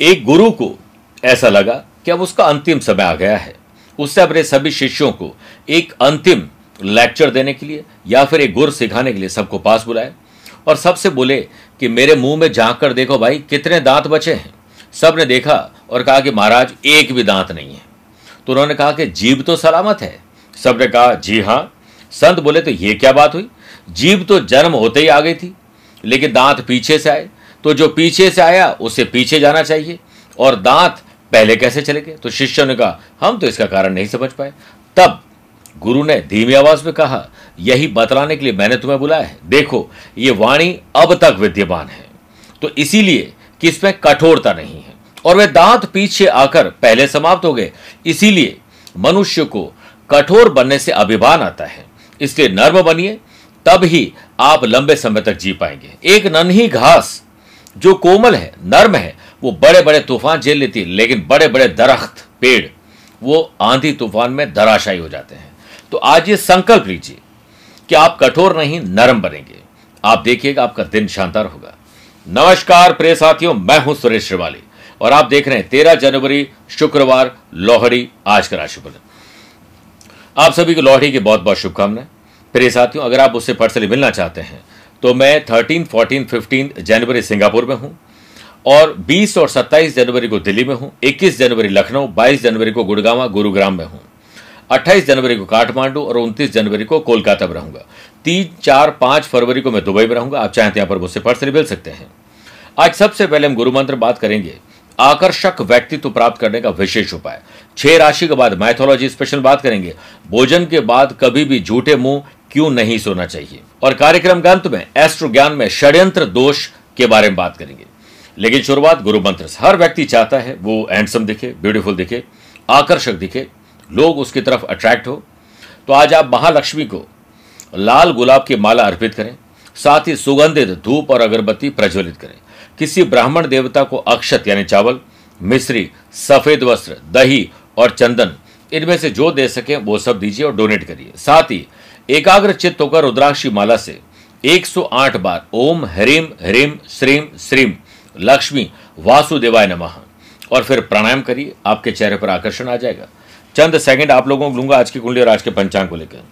एक गुरु को ऐसा लगा कि अब उसका अंतिम समय आ गया है। उससे अपने सभी शिष्यों को एक अंतिम लेक्चर देने के लिए या फिर एक गुर सिखाने के लिए सबको पास बुलाए और सबसे बोले कि मेरे मुँह में झाँक कर देखो भाई, कितने दांत बचे हैं। सबने देखा और कहा कि महाराज, एक भी दांत नहीं है। तो उन्होंने कहा कि जीव तो सलामत है। सबने कहा, जी हाँ। संत बोले तो ये क्या बात हुई? जीव तो जन्म होते ही आ गई थी, लेकिन दांत पीछे से आए। तो जो पीछे से आया, उसे पीछे जाना चाहिए। और दांत पहले कैसे चले गए? तो शिष्यों ने कहा, हम तो इसका कारण नहीं समझ पाए। तब गुरु ने धीमी आवाज़ में कहा, यही बतलाने के लिए मैंने तुम्हें बुलाया है। देखो, ये वाणी अब तक विद्यमान है। तो इसीलिए कि इसमें कठोरता नहीं है। और वे दांत पीछे आकर पहले समाप्त हो गए। इसीलिए मनुष्य को कठोर बनने से अभिमान आता है। इसलिए नर्म बनिए, तब ही आप लंबे समय तक जी पाएँगे। एक नन्ही घास जो कोमल है, नर्म है, वो बड़े बड़े तूफ़ान झेल लेती है, लेकिन बड़े बड़े दरख्त, पेड़, वो आंधी तूफ़ान में दराशाई हो जाते हैं। तो आज ये संकल्प लीजिए कि आप कठोर नहीं, नरम बनेंगे। आप देखिएगा, आपका दिन शानदार होगा। नमस्कार, प्रिय साथियों, मैं हूँ सुरेश श्रिवाली, और आप देख रहे हैं तेरह जनवरी, शुक्रवार, लोहड़ी, आज का राशिफल। आप सभी को लोहड़ी की बहुत बहुत शुभकामनाएँ। प्रिय साथियों, अगर आप उससे पर्सनली मिलना चाहते हैं तो मैं 13, 14, 15 जनवरी सिंगापुर में हूँ और 20 और 27 जनवरी को दिल्ली में हूँ 21 जनवरी लखनऊ 22 जनवरी को गुड़गावा गुरुग्राम में हूँ 28 जनवरी को काठमांडू और 29 जनवरी को कोलकाता में रहूँगा। तीन चार पाँच फरवरी को मैं दुबई में रहूँगा आप चाहें तो यहाँ पर मुझसे पर्सनली मिल सकते हैं। आज सबसे पहले हम गुरु मंत्र बात करेंगे। आकर्षक व्यक्तित्व प्राप्त करने का विशेष उपाय। छह राशि के बाद मैथोलॉजी स्पेशल बात करेंगे। भोजन के बाद कभी भी झूठे मुँह क्यों नहीं सोना चाहिए? और कार्यक्रम का अंत में एस्ट्रो ज्ञान में षड्यंत्र दोष के बारे में बात करेंगे। लेकिन शुरुआत गुरु मंत्र से। हर व्यक्ति चाहता है वो हैंडसम दिखे ब्यूटीफुल दिखे, आकर्षक दिखे, लोग उसकी तरफ़ अट्रैक्ट हो। तो आज आप महालक्ष्मी को लाल गुलाब की माला अर्पित करें, साथ ही सुगंधित धूप और अगरबत्ती प्रज्वलित करें। किसी ब्राह्मण देवता को अक्षत यानी चावल, मिश्री, सफ़ेद वस्त्र, दही और चंदन, इनमें से जो दे सके वो सब दीजिए और डोनेट करिए। साथ ही एकाग्र चित्त होकर रुद्राक्षी माला से। 108 बार, ओम ह्रीम ह्रीम श्रीम श्रीम लक्ष्मी, वासुदेवाय नमः। और फिर प्राणायाम करिए, आपके चेहरे पर आकर्षण आ जाएगा। चंद सेकंड आप लोगों को लूँगा आज की कुंडली और आज के पंचांग को लेकर।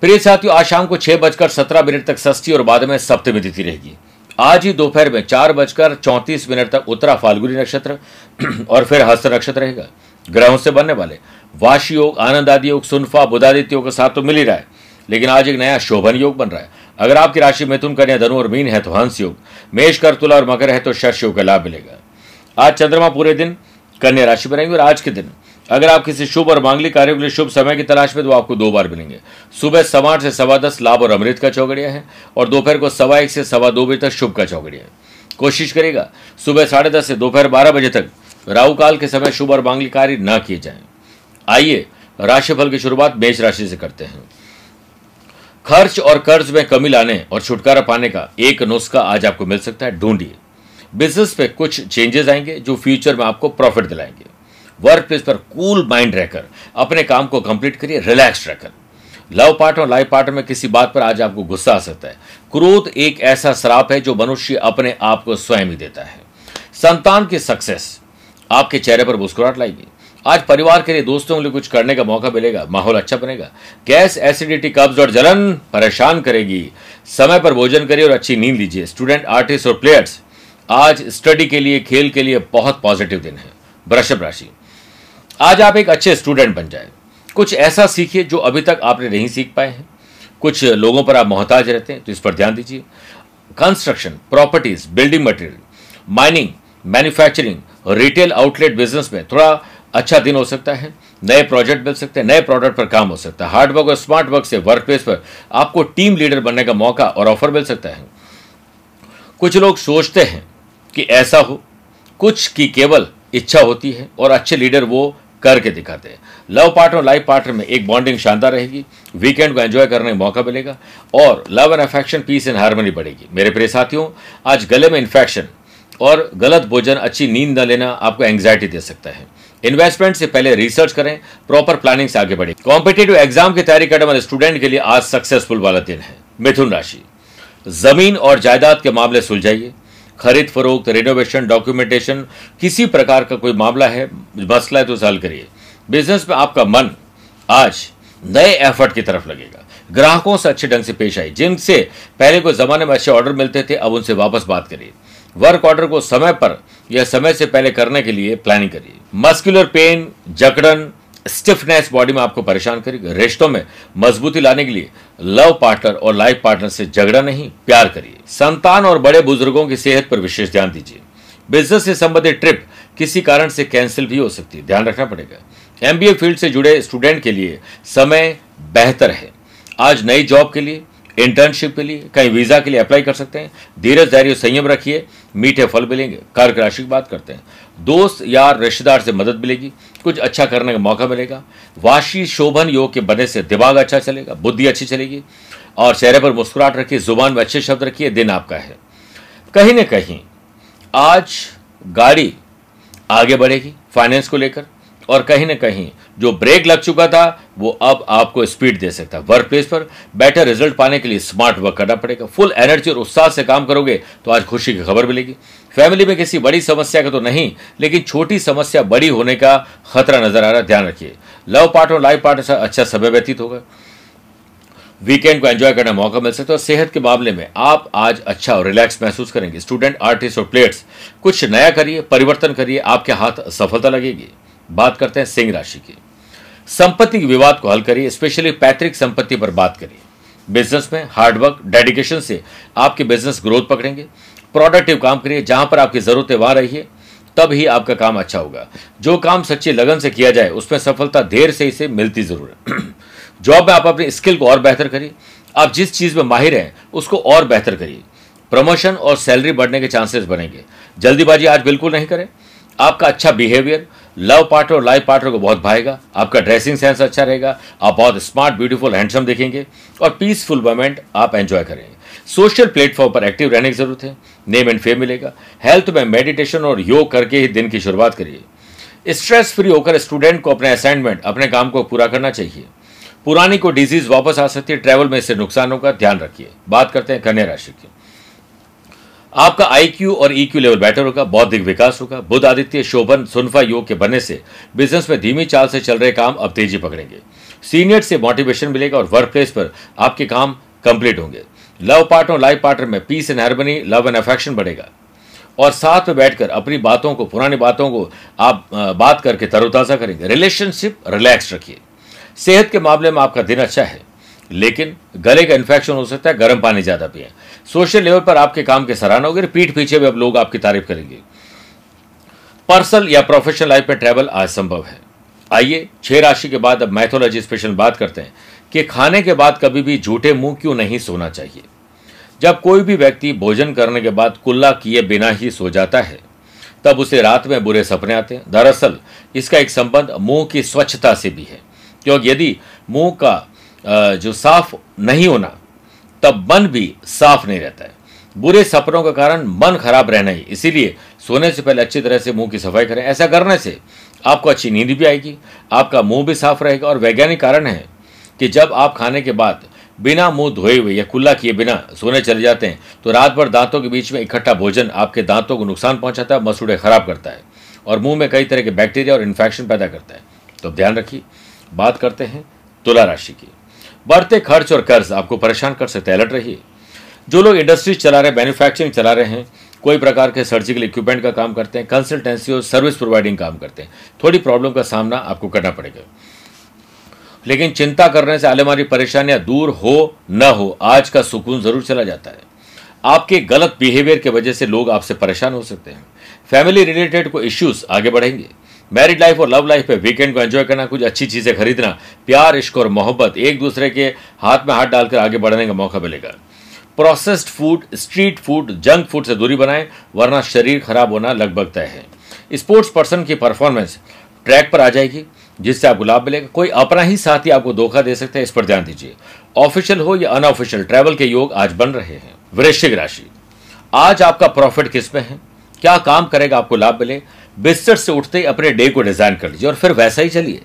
प्रिय साथियों, आज शाम को छह बजकर सत्रह मिनट तक षष्ठी और बाद में सप्तमी तिथि रहेगी। आज ही दोपहर में चार बजकर चौंतीस मिनट तक उत्तरा फाल्गुनी नक्षत्र और फिर हस्त नक्षत्र रहेगा। ग्रहों से बनने वाले। वाशी योग, आनंद आदि योग, सुनफा, बुधादित्य योग के साथ तो मिल ही रहा है, लेकिन आज एक नया शोभन योग बन रहा है। अगर आपकी राशि मिथुन, कन्या, धनु और मीन है तो हंस योग, मेष कर तुला और मकर है तो शश योग का लाभ मिलेगा। आज चंद्रमा पूरे दिन कन्या राशि में रहेंगे और आज के दिन अगर आप किसी शुभ और मांगलिक कार्य के लिए शुभ समय की तलाश में तो आपको दो बार मिलेंगे। सुबह सवा आठ से सवा दस लाभ और अमृत का चौगड़िया है और दोपहर को सवा एक से सवा दो बजे तक शुभ का चौगड़िया है। कोशिश करेगा सुबह साढ़े दस से दोपहर बारह बजे तक राहु काल के समय शुभ और मांगलिक कार्य न किए जाएँ। आइए, राशिफल की शुरुआत मेष राशि से करते हैं। खर्च और कर्ज में कमी लाने और छुटकारा पाने का एक नुस्खा आज आपको मिल सकता है, ढूंढिए। बिज़नेस पे कुछ चेंजेस आएँगे जो फ्यूचर में आपको प्रॉफिट दिलाएँगे। वर्क प्लेस पर कूल माइंड रहकर, अपने काम को कंप्लीट करिए, रिलैक्स रहकर। लव पार्टनर और लाइफ पार्टनर में किसी बात पर आज आपको गुस्सा आ सकता है। क्रोध एक ऐसा श्राप है जो मनुष्य अपने आप को स्वयं ही देता है। संतान की सक्सेस आपके चेहरे पर मुस्कुराहट लाएगी। आज परिवार के लिए दोस्तों के लिए कुछ करने का मौका मिलेगा, माहौल अच्छा बनेगा। गैस, एसिडिटी, कब्ज और जलन परेशान करेगी। समय पर भोजन करिए और अच्छी नींद लीजिए। स्टूडेंट, आर्टिस्ट और प्लेयर्स, आज स्टडी के लिए, खेल के लिए बहुत पॉजिटिव दिन है। वृषभ राशि। आज आप एक अच्छे स्टूडेंट बन जाए। कुछ ऐसा सीखिए जो अभी तक आपने नहीं सीख पाए हैं। कुछ लोगों पर आप मोहताज रहते हैं तो इस पर ध्यान दीजिए। Construction, properties, building material, mining manufacturing retail outlet business में थोड़ा अच्छा दिन हो सकता है, नए प्रोजेक्ट मिल सकते हैं, नए प्रोडक्ट पर काम हो सकता है। हार्ड वर्क और स्मार्ट वर्क से वर्क प्लेस पर आपको टीम लीडर बनने का मौका और ऑफ़र मिल सकता है। कुछ लोग सोचते हैं कि ऐसा हो, कुछ की केवल इच्छा होती है और अच्छे लीडर वो करके दिखाते हैं। लव पार्टनर और लाइफ पार्टनर में एक बॉन्डिंग शानदार रहेगी वीकेंड को एंजॉय करने का मौका मिलेगा और love and affection peace and harmony बढ़ेगी। मेरे प्रिय साथियों, आज गले में इन्फेक्शन और गलत भोजन, अच्छी नींद न लेना आपको एंग्जाइटी दे सकता है। इन्वेस्टमेंट से पहले रिसर्च करें प्रॉपर प्लानिंग से आगे बढ़े। कॉम्पिटेटिव एग्ज़ाम की तैयारी करने वाले स्टूडेंट के लिए आज सक्सेसफुल वाला दिन है। मिथुन राशि। ज़मीन और जायदाद के मामले सुलझाइए। खरीद फरोख्त रिनोवेशन डॉक्यूमेंटेशन किसी प्रकार का कोई मामला है, मसला है तो उसे हल करिए। बिज़नेस में आपका मन आज नए एफर्ट की तरफ़ लगेगा। ग्राहकों से अच्छे ढंग से पेश आए जिनसे पहले कोई जमाने में अच्छे ऑर्डर मिलते थे, अब उनसे वापस बात करिए। वर्क ऑर्डर को समय पर या समय से पहले करने के लिए प्लानिंग करिए। मस्कुलर पेन जकड़न स्टिफनेस बॉडी में आपको परेशान करेगी। रिश्तों में मजबूती लाने के लिए लव पार्टनर और लाइफ पार्टनर से झगड़ा नहीं, प्यार करिए। संतान और बड़े बुज़ुर्गों की सेहत पर विशेष ध्यान दीजिए। बिज़नेस से संबंधित ट्रिप किसी कारण से कैंसिल भी हो सकती है। ध्यान रखना पड़ेगा। एमबीए फ़ील्ड से जुड़े स्टूडेंट के लिए समय बेहतर है। आज नई जॉब के लिए इंटर्नशिप के लिए, कहीं वीज़ा के लिए अप्लाई कर सकते हैं। धीरज धैर्य संयम रखिए, मीठे फल मिलेंगे कार्य राशि की बात करते हैं। दोस्त यार रिश्तेदार से मदद मिलेगी, कुछ अच्छा करने का मौका मिलेगा। वाशी शोभन योग के बनने से दिमाग अच्छा चलेगा, बुद्धि अच्छी चलेगी। और चेहरे पर मुस्कुराहट रखिए, ज़ुबान में अच्छे शब्द रखिए, दिन आपका है। कहीं ना कहीं आज गाड़ी आगे बढ़ेगी फाइनेंस को लेकर और कहीं ना कहीं जो ब्रेक लग चुका था, वो अब आपको स्पीड दे सकता है। वर्क प्लेस पर बेटर रिज़ल्ट पाने के लिए स्मार्ट वर्क करना पड़ेगा। फुल एनर्जी और उत्साह से काम करोगे तो आज खुशी की खबर मिलेगी। फैमिली में किसी बड़ी समस्या का तो नहीं, लेकिन छोटी समस्या बड़ी होने का खतरा नज़र आ रहा है। ध्यान रखिए लव पार्ट और लाइफ पार्ट से अच्छा समय व्यतीत होगा। वीकेंड को एंजॉय करने का मौका मिल सकता है। सेहत के मामले में आप आज अच्छा और रिलैक्स महसूस करेंगे। स्टूडेंट आर्टिस्ट और प्लेयर्स कुछ नया करिए, परिवर्तन करिए, आपके हाथ सफलता लगेगी। बात करते हैं सिंह राशि की। संपत्ति के विवाद को हल करिए स्पेशली पैतृक संपत्ति पर बात करिए। बिज़नेस में हार्डवर्क डेडिकेशन से आपके बिज़नेस ग्रोथ पकड़ेंगे। प्रोडक्टिव काम करिए, जहाँ पर आपकी ज़रूरत है वहाँ रहिए, तब ही आपका काम अच्छा होगा। जो काम सच्ची लगन से किया जाए, उसमें सफलता देर से इसे मिलती ज़रूर है। जॉब में आप अपनी स्किल को और बेहतर करिए। आप जिस चीज़ में माहिर हैं, उसको और बेहतर करिए। प्रमोशन और सैलरी बढ़ने के चांसेस बनेंगे। जल्दीबाजी आज बिल्कुल नहीं करें। आपका अच्छा behaviour love partner life partner को बहुत भाएगा। आपका ड्रेसिंग सेंस अच्छा रहेगा। आप बहुत स्मार्ट, ब्यूटीफुल, हैंडसम दिखेंगे। और पीसफुल मोमेंट आप एंजॉय करेंगे। सोशल प्लेटफॉर्म पर एक्टिव रहने की ज़रूरत है। नेम एंड फेम मिलेगा। हेल्थ में मेडिटेशन और योग करके ही दिन की शुरुआत करिए। स्ट्रेस फ्री होकर स्टूडेंट को अपने असाइनमेंट, अपने काम को पूरा करना चाहिए। पुरानी को डिज़ीज़ वापस आ सकती है। ट्रैवल में इससे नुकसान होगा। ध्यान रखिए। बात करते हैं कन्या राशि की। आपका आईक्यू और ईक्यू लेवल बेटर होगा, बौद्धिक विकास होगा। बुद्ध आदित्य शोभन सुनफा योग के बनने से बिज़नेस में धीमी चाल से चल रहे काम अब तेज़ी पकड़ेंगे। सीनियर से मोटिवेशन मिलेगा और वर्क प्लेस पर आपके काम कंप्लीट होंगे। लव पार्टनर लाइफ पार्टनर में peace and harmony love and affection बढ़ेगा। और साथ में बैठकर अपनी बातों को, पुरानी बातों को आप बात करके तरोताज़ा करेंगे। रिलेशनशिप रिलैक्स रखिए। सेहत के मामले में आपका दिन अच्छा है। लेकिन गले का इन्फेक्शन हो सकता है, गर्म पानी ज़्यादा पिए। सोशल लेवल पर आपके काम की सराहना होगी, पीठ पीछे भी अब लोग आपकी तारीफ़ करेंगे। पर्सनल या प्रोफेशनल लाइफ में ट्रैवल आज संभव है। आइए, छह राशि के बाद अब मैथोलॉजी स्पेशल बात करते हैं कि खाने के बाद कभी भी झूठे मुँह क्यों नहीं सोना चाहिए? जब कोई भी व्यक्ति भोजन करने के बाद कुल्ला किए बिना ही सो जाता है, तब उसे रात में बुरे सपने आते हैं। दरअसल, इसका एक संबंध मुँह की स्वच्छता से भी है। क्योंकि यदि मुँह का जो साफ़ नहीं होना, तब मन भी साफ़ नहीं रहता है। बुरे सपनों के कारण मन खराब रहना ही। इसीलिए सोने से पहले अच्छी तरह से मुँह की सफ़ाई करें। ऐसा करने से आपको अच्छी नींद भी आएगी, आपका मुँह भी साफ़ रहेगा। और वैज्ञानिक कारण है कि जब आप खाने के बाद बिना मुँह धोए हुए या कुल्ला किए बिना सोने चले जाते हैं तो रात भर दांतों के बीच में इकट्ठा भोजन आपके दांतों को नुकसान पहुंचाता है, मसूड़े खराब करता है और मुँह में कई तरह के बैक्टीरिया और इन्फेक्शन पैदा करता है। तो ध्यान रखिए, बात करते हैं तुला राशि की। बढ़ते खर्च और कर्ज आपको परेशान कर सकते हैं। अलर्ट रहिए। जो लोग इंडस्ट्रीज़ चला रहे हैं मैन्युफैक्चरिंग चला रहे हैं, कोई प्रकार के सर्जिकल इक्विपमेंट का काम करते हैं कंसल्टेंसी और सर्विस प्रोवाइडिंग काम करते हैं, थोड़ी प्रॉब्लम का सामना आपको करना पड़ेगा। लेकिन चिंता करने से आलमारी परेशानियाँ दूर हो, न हो, आज का सुकून ज़रूर चला जाता है। आपके गलत बिहेवियर की वजह से लोग आपसे परेशान हो सकते हैं। फैमिली रिलेटेड को इश्यूज़ आगे बढ़ेंगे। मैरिड लाइफ और लव लाइफ पे वीकेंड को एंजॉय करना, कुछ अच्छी चीज़ें खरीदना, प्यार, इश्क और मोहब्बत, एक दूसरे के हाथ में हाथ डालकर आगे बढ़ने का मौका मिलेगा। Processed food street food junk food से दूरी बनाएँ, वरना शरीर खराब होना लगभग तय है। स्पोर्ट्स पर्सन की परफॉर्मेंस ट्रैक पर आ जाएगी, जिससे आपको लाभ मिलेगा। कोई अपना ही साथी आपको धोखा दे सकता है, इस पर ध्यान दीजिए। ऑफिशियल हो या अनऑफिशियल ट्रैवल के योग आज बन रहे हैं। वृश्चिक राशि। आज आपका प्रॉफिट किसमें है? क्या काम करेगा आपको लाभ मिले? बिस्तर से उठते ही अपने डे को डिज़ाइन कर लीजिए और फिर वैसा ही चलिए।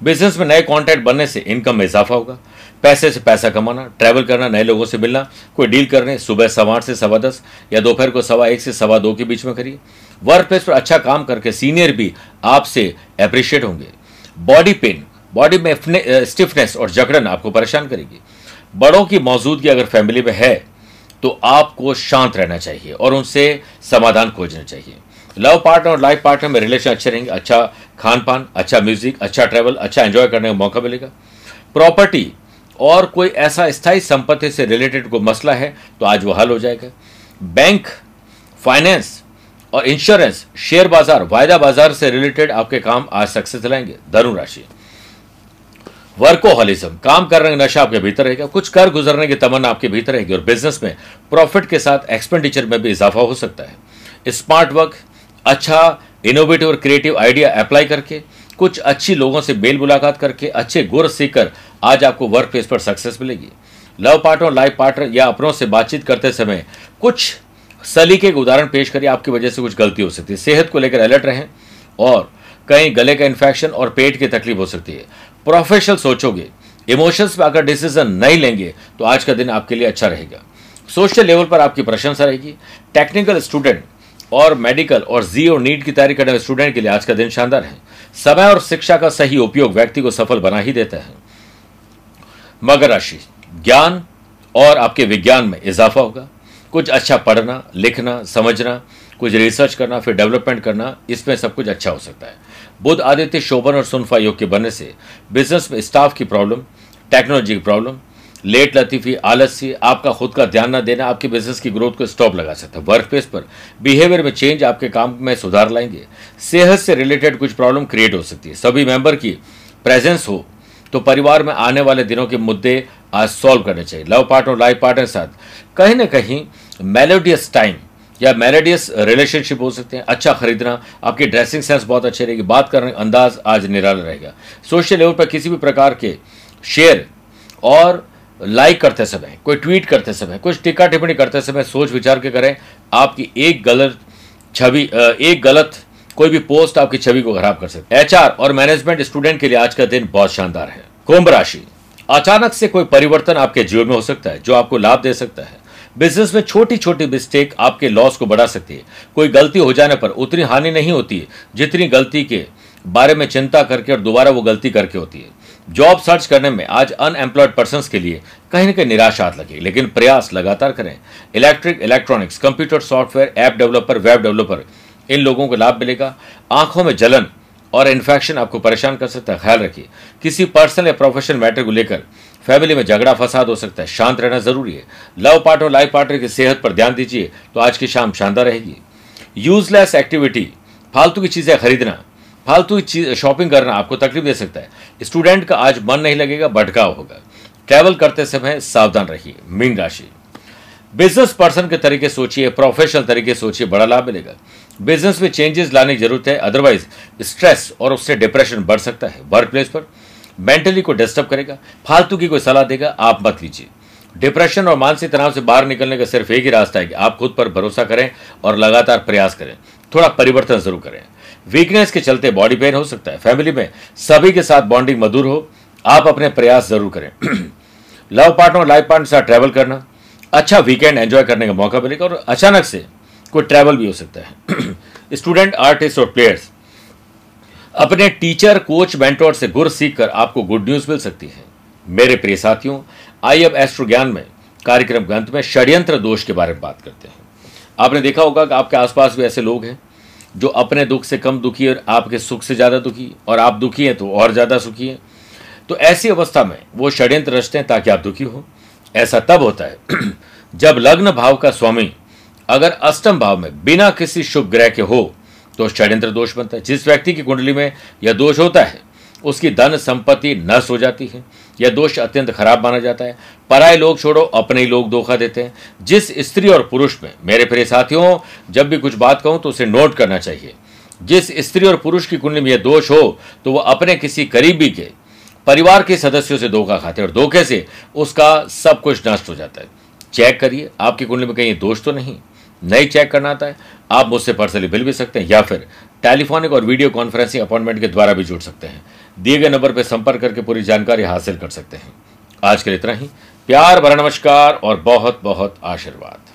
बिज़नेस में नए कॉन्टैक्ट बनने से इनकम में इजाफा होगा। पैसे से पैसा कमाना ट्रैवल करना, नए लोगों से मिलना, कोई डील करने, सुबह सवा आठ से सवा दस या दोपहर को सवा एक से सवा दो के बीच में करिए। वर्क प्लेस पर अच्छा काम करके सीनियर भी आपसे अप्रिशिएट होंगे। बॉडी पेन बॉडी में स्टिफनेस और जकड़न आपको परेशान करेगी। बड़ों की मौजूदगी अगर फैमिली में है तो आपको शांत रहना चाहिए और उनसे समाधान खोजना चाहिए। लव पार्टनर और लाइफ पार्टनर में रिलेशन अच्छे रहेंगे अच्छा खान पान अच्छा म्यूज़िक अच्छा ट्रैवल अच्छा एंजॉय करने का मौका मिलेगा। प्रॉपर्टी और कोई ऐसा स्थायी संपत्ति से रिलेटेड कोई मसला है तो आज वो हल हो जाएगा। बैंक फाइनेंस और इंश्योरेंस शेयर बाज़ार, वायदा बाज़ार से रिलेटेड आपके काम आज सक्सेस लाएँगे, धनु राशि। वर्कोहॉलिज्म काम करने का नशा आपके भीतर रहेगा, कुछ कर गुजरने की तमन्ना आपके भीतर रहेगी और बिज़नेस में प्रॉफिट के साथ एक्सपेंडिचर में भी इजाफा हो सकता है। स्मार्ट वर्क अच्छा इनोवेटिव और क्रिएटिव आइडिया अप्लाई करके, कुछ अच्छी लोगों से मेल मुलाकात करके, अच्छे गुर सीखकर आज आपको वर्क प्लेस पर सक्सेस मिलेगी। लव पार्टनर लाइफ पार्टनर या अपनों से बातचीत करते समय कुछ सलीके के उदाहरण पेश करिए, आपकी वजह से कुछ गलती हो सकती है। सेहत को लेकर अलर्ट रहें और कहीं गले का इन्फेक्शन और पेट की तकलीफ़ हो सकती है। प्रोफेशनल सोचोगे। इमोशंस पर अगर डिसीज़न नहीं लेंगे तो आज का दिन आपके लिए अच्छा रहेगा। सोशल लेवल पर आपकी प्रशंसा रहेगी। टेक्निकल स्टूडेंट और मेडिकल और जी और नीट की तैयारी करने वाले स्टूडेंट के लिए आज का दिन शानदार है। समय और शिक्षा का सही उपयोग व्यक्ति को सफल बना ही देता है। मकर राशि ज्ञान और आपके विज्ञान में इजाफा होगा। कुछ अच्छा पढ़ना, लिखना, समझना, कुछ रिसर्च करना, फिर डेवलपमेंट करना, इसमें सब कुछ अच्छा हो सकता है। बुद्ध आदित्य शोभन और सुनफा योग के बनने से बिज़नेस में स्टाफ की प्रॉब्लम टेक्नोलॉजी की प्रॉब्लम लेट लतीफी आलस्य आपका खुद का ध्यान न देना, आपके बिज़नेस की ग्रोथ को स्टॉप लगा सकता है। वर्क प्लेस पर बिहेवियर में चेंज आपके काम में सुधार लाएँगे। सेहत से रिलेटेड कुछ प्रॉब्लम क्रिएट हो सकती है। सभी मेंबर की प्रेजेंस हो तो परिवार में आने वाले दिनों के मुद्दे आज सॉल्व करने चाहिए। लव पार्टनर लाइफ पार्टनर साथ कहीं ना कहीं मेलोडियस टाइम या मेरेडियस रिलेशनशिप हो सकते हैं। अच्छा खरीदना, आपकी ड्रेसिंग सेंस बहुत अच्छी रहेगी। बात करने का अंदाज आज निराला रहेगा। सोशल लेवल पर किसी भी प्रकार के शेयर और लाइक करते समय, कोई ट्वीट करते समय, कुछ टिक्का टिप्पणी करते समय सोच विचार के करें, आपकी एक गलत छवि एक गलत कोई भी पोस्ट आपकी छवि को खराब कर सकते एचआर और मैनेजमेंट स्टूडेंट के लिए आज का दिन बहुत शानदार है। कुंभ राशि। अचानक से कोई परिवर्तन आपके जीवन में हो सकता है, जो आपको लाभ दे सकता है। बिज़नेस में छोटी छोटी मिस्टेक आपके लॉस को बढ़ा सकती है। कोई गलती हो जाने पर उतनी हानि नहीं होती जितनी गलती के बारे में चिंता करके और दोबारा वो गलती करके होती है। जॉब सर्च करने में आज अनएम्प्लॉयड पर्सन के लिए कहीं ना कहीं निराशा लगे, लेकिन प्रयास लगातार करें। Electric electronics computer software app developer web developer इन लोगों को लाभ मिलेगा। आँखों में जलन और इन्फेक्शन आपको परेशान कर सकता है। ख्याल रखिए, किसी पर्सनल या प्रोफेशनल मैटर को लेकर फैमिली में झगड़ा, फसाद हो सकता है। शांत रहना ज़रूरी है। लव पार्टनर लाइफ पार्टनर की सेहत पर ध्यान दीजिए तो आज की शाम शानदार रहेगी। यूजलेस एक्टिविटी फालतू की चीज़ें खरीदना फालतू की शॉपिंग करना आपको तकलीफ़ दे सकता है। स्टूडेंट का आज मन नहीं लगेगा भटकाव होगा। ट्रैवल करते समय सावधान रहिए। मीन राशि। बिज़नेस पर्सन के तरीके सोचिए प्रोफेशनल तरीके सोचिए, बड़ा लाभ मिलेगा। बिज़नेस में चेंजेस लाने की ज़रूरत है। अदरवाइज़ स्ट्रेस और उससे डिप्रेशन बढ़ सकता है वर्क प्लेस पर। मेंटली को डिस्टर्ब करेगा। फालतू की कोई सलाह देगा, आप मत लीजिए। डिप्रेशन और मानसिक तनाव से बाहर निकलने का सिर्फ़ एक ही रास्ता है कि आप खुद पर भरोसा करें और लगातार प्रयास करें। थोड़ा परिवर्तन ज़रूर करें। वीकनेस के चलते बॉडी पेन हो सकता है फैमिली में सभी के साथ बॉन्डिंग मधुर हो, आप अपने प्रयास ज़रूर करें। लव पार्टनर और लाइफ पार्टनर के साथ ट्रैवल करना अच्छा वीकेंड एंजॉय करने का मौका मिलेगा और अचानक से कोई ट्रैवल भी हो सकता है। स्टूडेंट आर्टिस्ट और प्लेयर्स अपने टीचर कोच मेंटोर से गुर सीख कर आपको गुड न्यूज़ मिल सकती है। मेरे प्रिय साथियों आई अब एस्ट्रो ज्ञान में, कार्यक्रम ग्रंथ में षड्यंत्र दोष के बारे में बात करते हैं। आपने देखा होगा कि आपके आसपास भी ऐसे लोग हैं जो अपने दुख से कम दुखी और आपके सुख से ज़्यादा दुखी, और आप दुखी हैं तो और ज़्यादा सुखी हैं। तो ऐसी अवस्था में वो षड्यंत्र रचते हैं ताकि आप दुखी हो। ऐसा तब होता है जब लग्न भाव का स्वामी अगर अष्टम भाव में बिना किसी शुभ ग्रह के हो तो षड्यंत्र दोष बनता है। जिस व्यक्ति की कुंडली में यह दोष होता है उसकी धन संपत्ति नष्ट हो जाती है। यह दोष अत्यंत खराब माना जाता है। पराए लोग छोड़ो, अपने ही लोग धोखा देते हैं। जिस स्त्री और पुरुष में, मेरे प्रिय साथियों, जब भी कुछ बात कहूँ तो उसे नोट करना चाहिए। जिस स्त्री और पुरुष की कुंडली में यह दोष हो तो वह अपने किसी करीबी के, परिवार के सदस्यों से धोखा खाते हैं और धोखे से उसका सब कुछ नष्ट हो जाता है। चेक करिए, आपकी कुंडली में कहीं दोष तो नहीं? नहीं चेक करना आता है। आप मुझसे पर्सनली मिल भी सकते हैं या फिर टेलीफोनिक और वीडियो कॉन्फ्रेंसिंग अपॉइंटमेंट के द्वारा भी जुड़ सकते हैं। दिए गए नंबर पर संपर्क करके पूरी जानकारी हासिल कर सकते हैं। आज के लिए इतना ही। प्यार भरा नमस्कार और बहुत बहुत आशीर्वाद।